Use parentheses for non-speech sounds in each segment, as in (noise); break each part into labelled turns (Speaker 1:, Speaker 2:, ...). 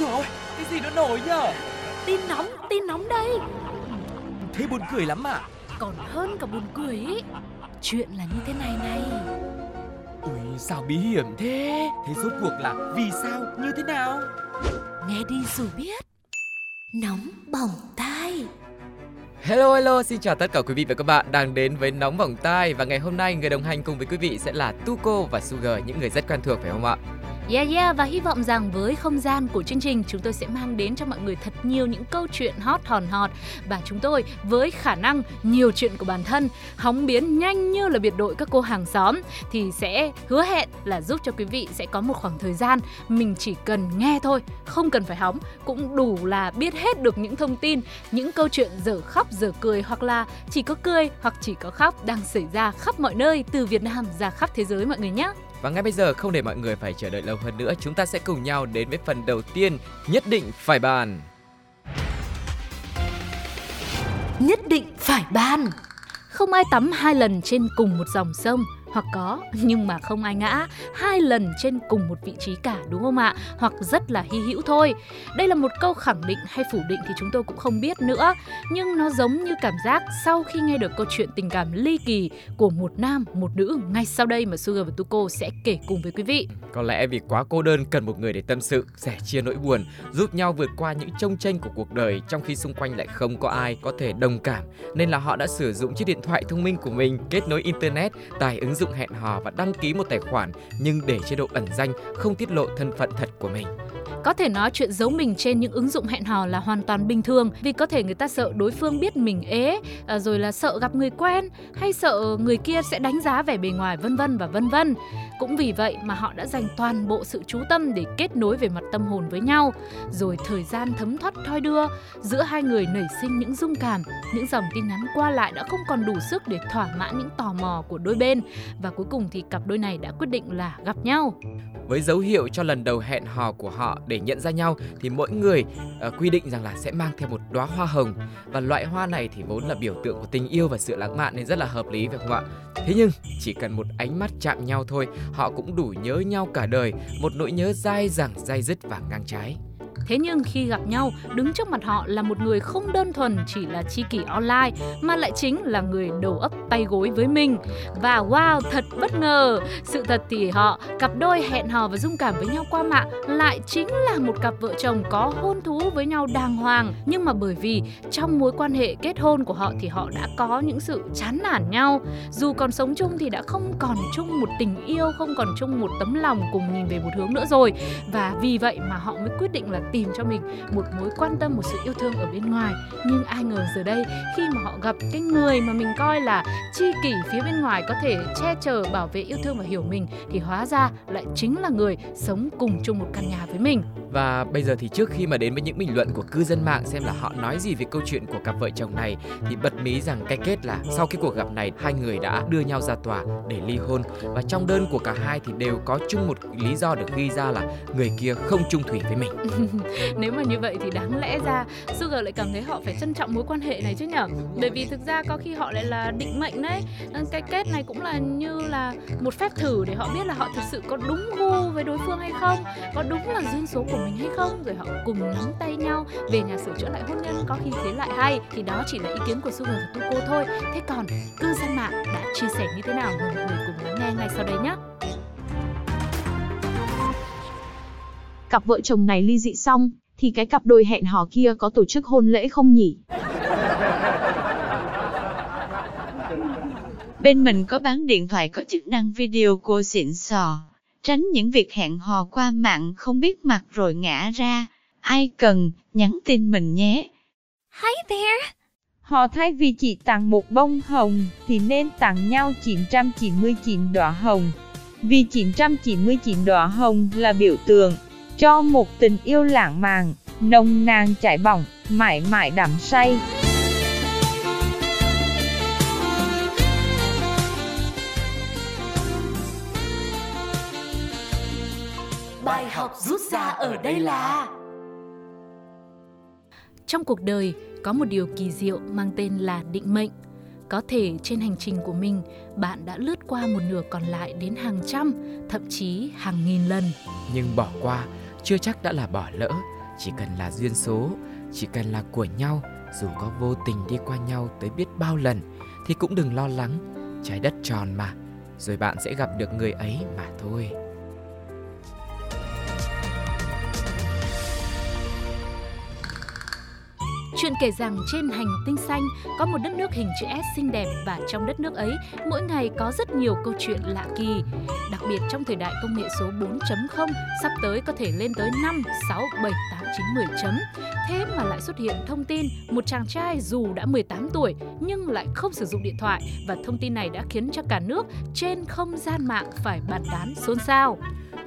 Speaker 1: rồi. Cái gì nó nổi nhở?
Speaker 2: Tin nóng, tin nóng đây.
Speaker 1: Thế buồn cười lắm à?
Speaker 2: Còn hơn cả buồn cười ý. Chuyện là như thế này này.
Speaker 1: Ui sao bí hiểm thế? Thế rốt cuộc là vì sao? Như thế nào?
Speaker 2: Nghe đi rồi biết. Nóng bỏng tai.
Speaker 3: Hello hello, xin chào tất cả quý vị và các bạn đang đến với Nóng Bỏng Tai. Và ngày hôm nay người đồng hành cùng với quý vị sẽ là Tuko và Sugar, những người rất quen thuộc phải không ạ?
Speaker 2: Yeah yeah, và hy vọng rằng với không gian của chương trình, chúng tôi sẽ mang đến cho mọi người thật nhiều những câu chuyện hot, hòn hot và chúng tôi, với khả năng nhiều chuyện của bản thân, hóng biến nhanh như là biệt đội các cô hàng xóm, thì sẽ hứa hẹn là giúp cho quý vị sẽ có một khoảng thời gian mình chỉ cần nghe thôi, không cần phải hóng cũng đủ là biết hết được những thông tin, những câu chuyện dở khóc, dở cười, hoặc là chỉ có cười, hoặc chỉ có khóc đang xảy ra khắp mọi nơi, từ Việt Nam ra khắp thế giới, mọi người nhé.
Speaker 3: Và ngay bây giờ không để mọi người phải chờ đợi lâu hơn nữa, chúng ta sẽ cùng nhau đến với phần đầu tiên, nhất định phải bàn.
Speaker 2: nhất định phải ban. Không ai tắm hai lần trên cùng một dòng sông hoặc có nhưng mà không ai ngã hai lần trên cùng một vị trí cả đúng không ạ? Hoặc rất là hy hữu thôi. Đây là một câu khẳng định hay phủ định thì chúng tôi cũng không biết nữa, nhưng nó giống như cảm giác sau khi nghe được câu chuyện tình cảm ly kỳ của một nam, một nữ ngay sau đây mà Sugar và Tuko sẽ kể cùng với quý vị.
Speaker 3: Có lẽ vì quá cô đơn cần một người để tâm sự, sẻ chia nỗi buồn, giúp nhau vượt qua những trông tranh của cuộc đời trong khi xung quanh lại không có ai có thể đồng cảm, nên là họ đã sử dụng chiếc điện thoại thông minh của mình kết nối internet, tải ứng dụng hẹn hò và đăng ký một tài khoản nhưng để chế độ ẩn danh, không tiết lộ thân phận thật của mình.
Speaker 2: Có thể nói chuyện giấu mình trên những ứng dụng hẹn hò là hoàn toàn bình thường vì có thể người ta sợ đối phương biết mình ế, à, rồi là sợ gặp người quen hay sợ người kia sẽ đánh giá vẻ bề ngoài vân vân và vân vân. Cũng vì vậy mà họ đã dành toàn bộ sự chú tâm để kết nối về mặt tâm hồn với nhau. Rồi thời gian thấm thoát thoi đưa, giữa hai người nảy sinh những dung cảm, những dòng tin nhắn qua lại đã không còn đủ sức để thỏa mãn những tò mò của đôi bên và cuối cùng thì cặp đôi này đã quyết định là gặp nhau.
Speaker 3: Với dấu hiệu cho lần đầu hẹn hò của họ để nhận ra nhau thì mỗi người uh, quy định rằng là sẽ mang theo một đóa hoa hồng và loại hoa này thì vốn là biểu tượng của tình yêu và sự lãng mạn nên rất là hợp lý phải không ạ? Thế nhưng chỉ cần một ánh mắt chạm nhau thôi, họ cũng đủ nhớ nhau cả đời, một nỗi nhớ dai dẳng, dai dứt và ngang trái.
Speaker 2: Thế nhưng khi gặp nhau, đứng trước mặt họ là một người không đơn thuần chỉ là tri kỷ online mà lại chính là người đầu ấp tay gối với mình. Và wow, thật bất ngờ. Sự thật thì họ, cặp đôi hẹn hò và dung cảm với nhau qua mạng lại chính là một cặp vợ chồng có hôn thú với nhau đàng hoàng. Nhưng mà bởi vì trong mối quan hệ kết hôn của họ thì họ đã có những sự chán nản nhau. Dù còn sống chung thì đã không còn chung một tình yêu, không còn chung một tấm lòng cùng nhìn về một hướng nữa rồi. Và vì vậy mà họ mới quyết định là tìm cho mình một mối quan tâm một sự yêu thương ở bên ngoài. Nhưng ai ngờ giờ đây khi mà họ gặp cái người mà mình coi là chi kỷ phía bên ngoài có thể che chở bảo vệ yêu thương và hiểu mình thì hóa ra lại chính là người sống cùng chung một căn nhà với mình.
Speaker 3: Và bây giờ thì trước khi mà đến với những bình luận của cư dân mạng xem là họ nói gì về câu chuyện của cặp vợ chồng này thì bật mí rằng cái kết là sau cái cuộc gặp này hai người đã đưa nhau ra tòa để ly hôn. Và trong đơn của cả hai thì đều có chung một lý do được ghi ra là người kia không chung thủy với mình. (laughs)
Speaker 2: nếu mà như vậy thì đáng lẽ ra Sugar lại cảm thấy họ phải trân trọng mối quan hệ này chứ nhở? Bởi vì thực ra có khi họ lại là định mệnh đấy. Ừ, cái kết này cũng là như là một phép thử để họ biết là họ thực sự có đúng gu với đối phương hay không, có đúng là duyên số của mình hay không. Rồi họ cùng nắm tay nhau, về nhà sửa chữa lại hôn nhân, có khi thế lại hay. Thì đó chỉ là ý kiến của Sugar và Tuko thôi. Thế còn cư dân mạng đã chia sẻ như thế nào? Mời mọi người cùng lắng nghe ngay sau đây nhé.
Speaker 4: Cặp vợ chồng này ly dị xong, thì cái cặp đôi hẹn hò kia có tổ chức hôn lễ không nhỉ?
Speaker 5: Bên mình có bán điện thoại có chức năng video call xịn sò. Tránh những việc hẹn hò qua mạng không biết mặt rồi ngã ra. Ai cần, nhắn tin mình nhé.
Speaker 6: Hi there!
Speaker 7: Họ thay vì chỉ tặng một bông hồng thì nên tặng nhau 999 đóa hồng. Vì 999 đóa hồng là biểu tượng cho một tình yêu lãng mạn, nồng nàn chảy bỏng, mãi mãi đắm say.
Speaker 2: Bài học rút ra ở đây là Trong cuộc đời có một điều kỳ diệu mang tên là định mệnh. Có thể trên hành trình của mình, bạn đã lướt qua một nửa còn lại đến hàng trăm, thậm chí hàng nghìn lần.
Speaker 3: Nhưng bỏ qua chưa chắc đã là bỏ lỡ, chỉ cần là duyên số, chỉ cần là của nhau, dù có vô tình đi qua nhau tới biết bao lần thì cũng đừng lo lắng, trái đất tròn mà, rồi bạn sẽ gặp được người ấy mà thôi.
Speaker 2: Chuyện kể rằng trên hành tinh xanh có một đất nước hình chữ S xinh đẹp và trong đất nước ấy mỗi ngày có rất nhiều câu chuyện lạ kỳ. Đặc biệt trong thời đại công nghệ số 4.0 sắp tới có thể lên tới 5, 6, 7, 8, 9, 10 chấm. Thế mà lại xuất hiện thông tin một chàng trai dù đã 18 tuổi nhưng lại không sử dụng điện thoại và thông tin này đã khiến cho cả nước trên không gian mạng phải bàn tán xôn xao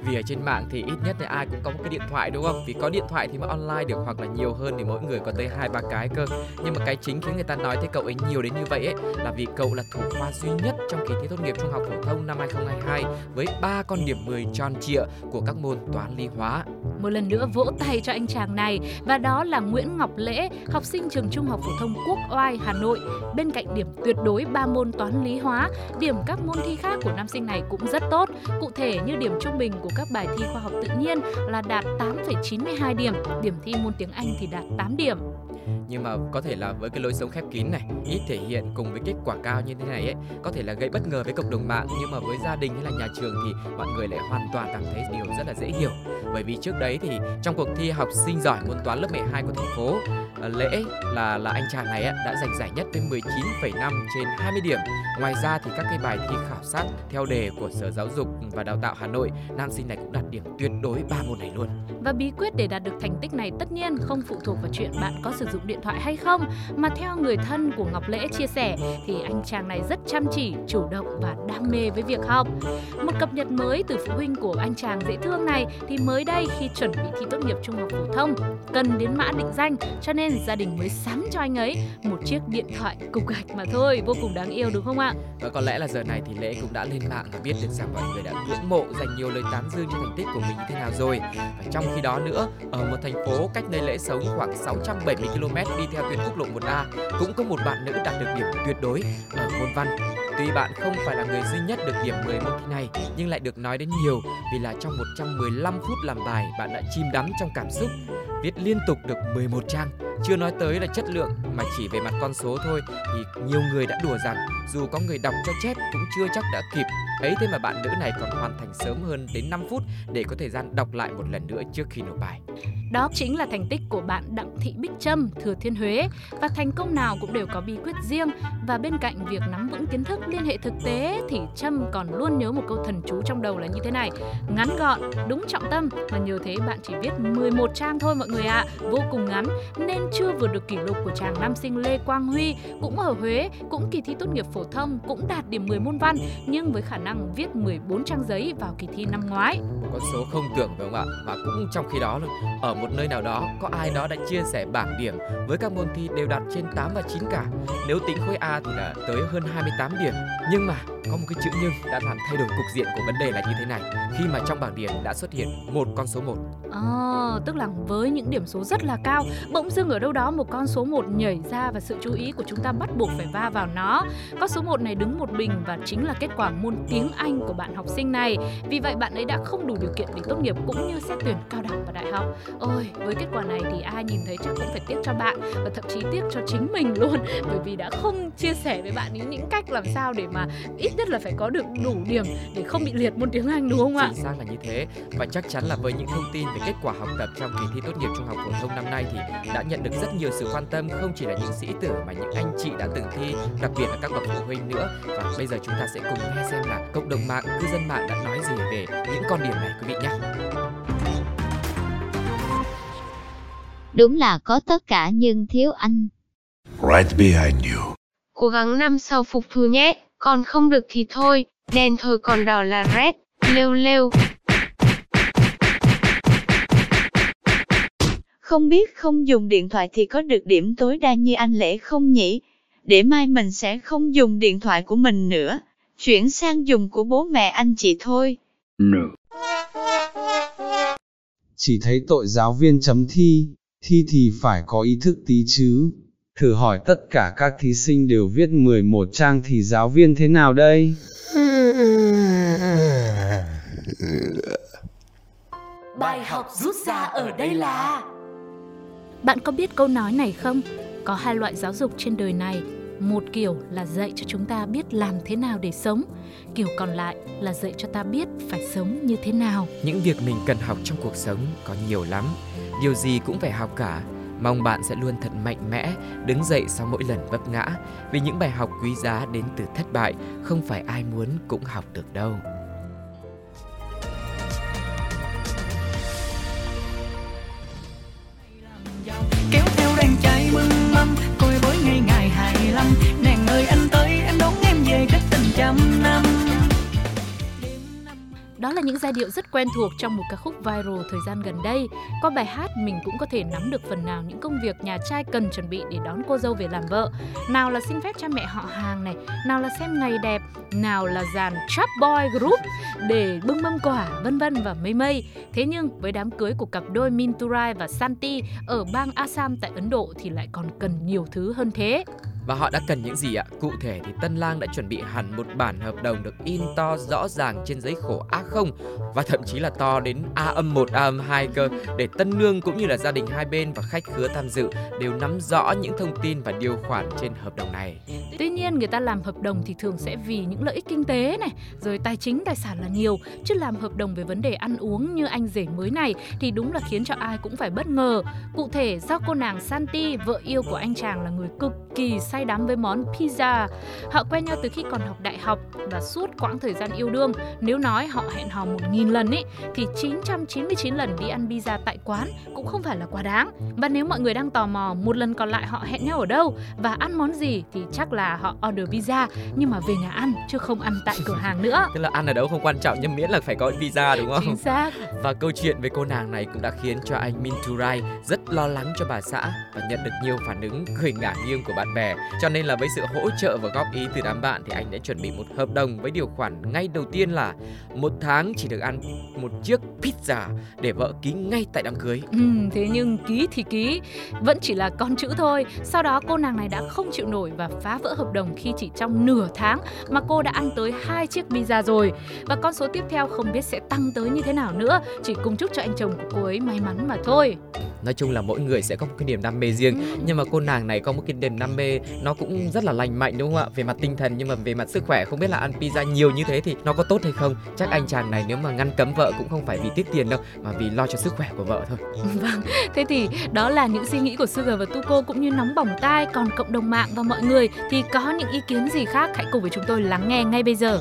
Speaker 3: vì ở trên mạng thì ít nhất là ai cũng có một cái điện thoại đúng không vì có điện thoại thì mới online được hoặc là nhiều hơn thì mỗi người có tới hai ba cái cơ nhưng mà cái chính khiến người ta nói tới cậu ấy nhiều đến như vậy ấy là vì cậu là thủ khoa duy nhất trong kỳ thi tốt nghiệp trung học phổ thông năm 2022 với ba con điểm 10 tròn trịa của các môn toán lý hóa
Speaker 2: một lần nữa vỗ tay cho anh chàng này và đó là Nguyễn Ngọc Lễ, học sinh trường Trung học phổ thông Quốc Oai, Hà Nội. Bên cạnh điểm tuyệt đối ba môn toán lý hóa, điểm các môn thi khác của nam sinh này cũng rất tốt. Cụ thể như điểm trung bình của các bài thi khoa học tự nhiên là đạt 8,92 điểm, điểm thi môn tiếng Anh thì đạt 8 điểm
Speaker 3: nhưng mà có thể là với cái lối sống khép kín này ít thể hiện cùng với kết quả cao như thế này ấy có thể là gây bất ngờ với cộng đồng mạng. Nhưng mà với gia đình hay là nhà trường thì mọi người lại hoàn toàn cảm thấy điều rất là dễ hiểu. Bởi vì trước đấy thì trong cuộc thi học sinh giỏi môn toán lớp 12 của thành phố ờ, lễ là là anh chàng này đã giành giải nhất với 19,5 trên 20 điểm. Ngoài ra thì các cái bài thi khảo sát theo đề của sở giáo dục và đào tạo Hà Nội nam sinh này cũng đạt điểm tuyệt đối ba môn này luôn.
Speaker 2: Và bí quyết để đạt được thành tích này tất nhiên không phụ thuộc vào chuyện bạn có sử dụng điện thoại hay không mà theo người thân của Ngọc Lễ chia sẻ thì anh chàng này rất chăm chỉ, chủ động và đam mê với việc học. Một cập nhật mới từ phụ huynh của anh chàng dễ thương này thì mới đây khi chuẩn bị thi tốt nghiệp trung học phổ thông cần đến mã định danh cho nên gia đình mới sắm cho anh ấy một chiếc điện thoại cục gạch mà thôi, vô cùng đáng yêu đúng không ạ?
Speaker 3: Và có lẽ là giờ này thì Lễ cũng đã lên mạng và biết được rằng mọi người đã ngưỡng mộ dành nhiều lời tán dương cho thành tích của mình như thế nào rồi. Và trong khi đó nữa, ở một thành phố cách nơi Lễ sống khoảng 670 km km đi theo tuyến quốc lộ 1A cũng có một bạn nữ đạt được điểm tuyệt đối ở môn văn. Tuy bạn không phải là người duy nhất được điểm 10 môn thi này, nhưng lại được nói đến nhiều vì là trong 115 phút làm bài, bạn đã chìm đắm trong cảm xúc viết liên tục được 11 trang, chưa nói tới là chất lượng, mà chỉ về mặt con số thôi thì nhiều người đã đùa rằng dù có người đọc cho chép cũng chưa chắc đã kịp. Ấy thế mà bạn nữ này còn hoàn thành sớm hơn đến 5 phút để có thời gian đọc lại một lần nữa trước khi nộp bài.
Speaker 2: Đó chính là thành tích của bạn Đặng Thị Bích Trâm, Thừa Thiên Huế. Và thành công nào cũng đều có bí quyết riêng. Và bên cạnh việc nắm vững kiến thức liên hệ thực tế thì Trâm còn luôn nhớ một câu thần chú trong đầu là như thế này. Ngắn gọn, đúng trọng tâm và nhờ thế bạn chỉ viết 11 trang thôi mọi người ạ. À, vô cùng ngắn nên chưa vượt được kỷ lục của chàng nam sinh Lê Quang Huy cũng ở Huế, cũng kỳ thi tốt nghiệp phổ thông, cũng đạt điểm 10 môn văn nhưng với khả năng viết 14 trang giấy vào kỳ thi năm ngoái.
Speaker 3: Một con số không tưởng phải không ạ? Và cũng trong khi đó luôn, ở một một nơi nào đó có ai đó đã chia sẻ bảng điểm với các môn thi đều đạt trên 8 và 9 cả. Nếu tính khối A thì là tới hơn 28 điểm. Nhưng mà có một cái chữ nhưng đã làm thay đổi cục diện của vấn đề là như thế này khi mà trong bảng điểm đã xuất hiện một con số 1.
Speaker 2: À, ờ, tức là với những điểm số rất là cao, bỗng dưng ở đâu đó một con số 1 nhảy ra và sự chú ý của chúng ta bắt buộc phải va vào nó. Con số 1 này đứng một mình và chính là kết quả môn tiếng Anh của bạn học sinh này. Vì vậy bạn ấy đã không đủ điều kiện để tốt nghiệp cũng như xét tuyển cao đẳng và đại học. Ôi, với kết quả này thì ai nhìn thấy chắc cũng phải tiếc cho bạn và thậm chí tiếc cho chính mình luôn (laughs) bởi vì đã không chia sẻ với bạn những những cách làm sao để mà ít nhất là phải có được đủ điểm để không bị liệt môn tiếng Anh đúng không ạ?
Speaker 3: Chính xác là như thế và chắc chắn là với những thông tin về kết quả học tập trong kỳ thi tốt nghiệp trung học phổ thông năm nay thì đã nhận được rất nhiều sự quan tâm không chỉ là những sĩ tử mà những anh chị đã từng thi, đặc biệt là các bậc phụ huynh nữa. Và bây giờ chúng ta sẽ cùng nghe xem là cộng đồng mạng, cư dân mạng đã nói gì về những con điểm này quý vị nhé.
Speaker 8: Đúng là có tất cả nhưng thiếu anh.
Speaker 9: Right behind you.
Speaker 10: Cố gắng năm sau phục thu nhé, còn không được thì thôi, đen thôi còn đỏ là red, lêu lêu.
Speaker 5: Không biết không dùng điện thoại thì có được điểm tối đa như anh Lễ không nhỉ? Để mai mình sẽ không dùng điện thoại của mình nữa, chuyển sang dùng của bố mẹ anh chị thôi. No.
Speaker 11: Chỉ thấy tội giáo viên chấm thi, thi thì phải có ý thức tí chứ. Thử hỏi tất cả các thí sinh đều viết 11 trang thì giáo viên thế nào đây?
Speaker 12: Bài học rút ra ở đây là
Speaker 2: Bạn có biết câu nói này không? Có hai loại giáo dục trên đời này. Một kiểu là dạy cho chúng ta biết làm thế nào để sống, kiểu còn lại là dạy cho ta biết phải sống như thế nào.
Speaker 3: Những việc mình cần học trong cuộc sống có nhiều lắm, điều gì cũng phải học cả. Mong bạn sẽ luôn thật mạnh mẽ, đứng dậy sau mỗi lần vấp ngã, vì những bài học quý giá đến từ thất bại không phải ai muốn cũng học được đâu.
Speaker 2: Giai điệu rất quen thuộc trong một ca khúc viral thời gian gần đây. Qua bài hát mình cũng có thể nắm được phần nào những công việc nhà trai cần chuẩn bị để đón cô dâu về làm vợ. Nào là xin phép cha mẹ họ hàng này, nào là xem ngày đẹp, nào là dàn trap boy group để bưng mâm quả, vân vân và mây mây. Thế nhưng với đám cưới của cặp đôi Minturai và Santi ở bang Assam tại Ấn Độ thì lại còn cần nhiều thứ hơn thế.
Speaker 3: Và họ đã cần những gì ạ? Cụ thể thì Tân Lang đã chuẩn bị hẳn một bản hợp đồng được in to rõ ràng trên giấy khổ A0 và thậm chí là to đến A âm 1, A âm 2 cơ để Tân Nương cũng như là gia đình hai bên và khách khứa tham dự đều nắm rõ những thông tin và điều khoản trên hợp đồng này.
Speaker 2: Tuy nhiên người ta làm hợp đồng thì thường sẽ vì những lợi ích kinh tế này, rồi tài chính tài sản là nhiều, chứ làm hợp đồng về vấn đề ăn uống như anh rể mới này thì đúng là khiến cho ai cũng phải bất ngờ. Cụ thể do cô nàng Santi, vợ yêu của anh chàng là người cực kỳ say đắm với món pizza. Họ quen nhau từ khi còn học đại học và suốt quãng thời gian yêu đương, nếu nói họ hẹn hò một nghìn lần ấy thì 999 lần đi ăn pizza tại quán cũng không phải là quá đáng. Và nếu mọi người đang tò mò một lần còn lại họ hẹn nhau ở đâu và ăn món gì thì chắc là họ order pizza nhưng mà về nhà ăn chứ không ăn tại cửa hàng nữa. (laughs)
Speaker 3: Tức là ăn ở đâu không quan trọng nhưng miễn là phải có visa đúng không?
Speaker 2: Chính xác.
Speaker 3: Và câu chuyện với cô nàng này cũng đã khiến cho anh Minturai rất lo lắng cho bà xã và nhận được nhiều phản ứng cười ngả nghiêng của bạn bè. Cho nên là với sự hỗ trợ và góp ý từ đám bạn thì anh đã chuẩn bị một hợp đồng với điều khoản ngay đầu tiên là một tháng chỉ được ăn một chiếc pizza để vợ ký ngay tại đám cưới.
Speaker 2: Ừ, thế nhưng ký thì ký vẫn chỉ là con chữ thôi. Sau đó cô nàng này đã không chịu nổi và phá vỡ hợp đồng khi chỉ trong nửa tháng mà cô đã ăn tới hai chiếc pizza rồi. Và con số tiếp theo không biết sẽ tăng tới như thế nào nữa. Chỉ cùng chúc cho anh chồng của cô ấy may mắn mà thôi.
Speaker 3: Nói chung là mỗi người sẽ có một cái niềm đam mê riêng nhưng mà cô nàng này có một cái niềm đam mê nó cũng rất là lành mạnh đúng không ạ? Về mặt tinh thần nhưng mà về mặt sức khỏe không biết là ăn pizza nhiều như thế thì nó có tốt hay không? Chắc anh chàng này nếu mà ngăn cấm vợ cũng không phải vì tiếc tiền đâu mà vì lo cho sức khỏe của vợ thôi. (laughs)
Speaker 2: Vâng, thế thì đó là những suy nghĩ của Sugar và Tuko cũng như nóng bỏng tai còn cộng đồng mạng và mọi người thì có những ý kiến gì khác hãy cùng với chúng tôi lắng nghe ngay bây giờ.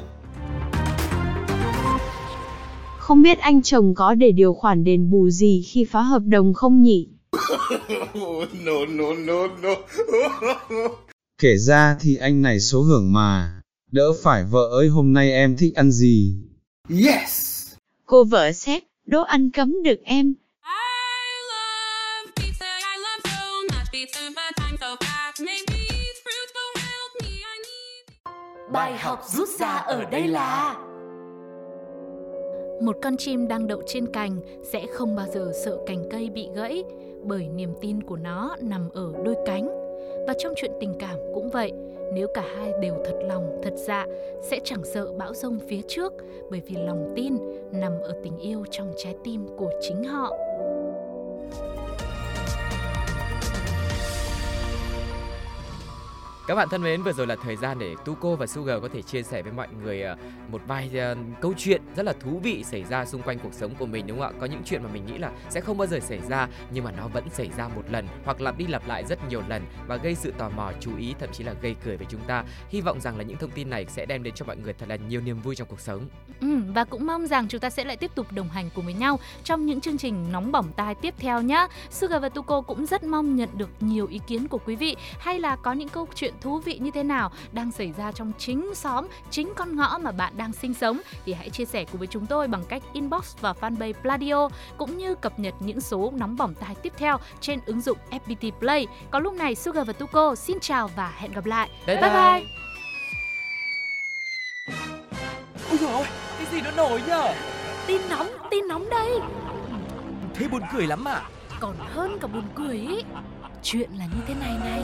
Speaker 4: Không biết anh chồng có để điều khoản đền bù gì khi phá hợp đồng không nhỉ? (laughs)
Speaker 9: no, no, no, no. (laughs)
Speaker 11: Kể ra thì anh này số hưởng mà, đỡ phải vợ ơi hôm nay em thích ăn gì.
Speaker 9: Yes!
Speaker 5: Cô vợ xét, đố anh cấm được em.
Speaker 1: Bài học rút ra ở đây là
Speaker 2: Một con chim đang đậu trên cành sẽ không bao giờ sợ cành cây bị gãy bởi niềm tin của nó nằm ở đôi cánh. Và trong chuyện tình cảm cũng vậy, nếu cả hai đều thật lòng, thật dạ sẽ chẳng sợ bão rông phía trước bởi vì lòng tin nằm ở tình yêu trong trái tim của chính họ.
Speaker 3: Các bạn thân mến, vừa rồi là thời gian để Tuko và Sugar có thể chia sẻ với mọi người ờ, một vài ờ, câu chuyện rất là thú vị xảy ra xung quanh cuộc sống của mình đúng không ạ? Có những chuyện mà mình nghĩ là sẽ không bao giờ xảy ra nhưng mà nó vẫn xảy ra một lần hoặc lặp đi lặp lại rất nhiều lần và gây sự tò mò, chú ý thậm chí là gây cười với chúng ta. Hy vọng rằng là những thông tin này sẽ đem đến cho mọi người thật là nhiều niềm vui trong cuộc sống.
Speaker 2: Ừ, và cũng mong rằng chúng ta sẽ lại tiếp tục đồng hành cùng với nhau trong những chương trình nóng bỏng tai tiếp theo nhé. Sugar và Tuko cũng rất mong nhận được nhiều ý kiến của quý vị hay là có những câu chuyện thú vị như thế nào đang xảy ra trong chính xóm, chính con ngõ mà bạn đang sinh sống thì hãy chia sẻ cùng với chúng tôi bằng cách inbox vào fanpage Pladio cũng như cập nhật những số nóng bỏng tai tiếp theo trên ứng dụng FPT Play. Có lúc này Sugar và Tuko xin chào và hẹn gặp lại.
Speaker 3: Bye
Speaker 2: bye.
Speaker 3: bye.
Speaker 2: bye.
Speaker 1: Ôi dồi ôi, cái gì nó nổi nhở
Speaker 2: Tin nóng, tin nóng đây.
Speaker 1: Thế buồn cười lắm à
Speaker 2: Còn hơn cả buồn cười ý. Chuyện là như thế này này.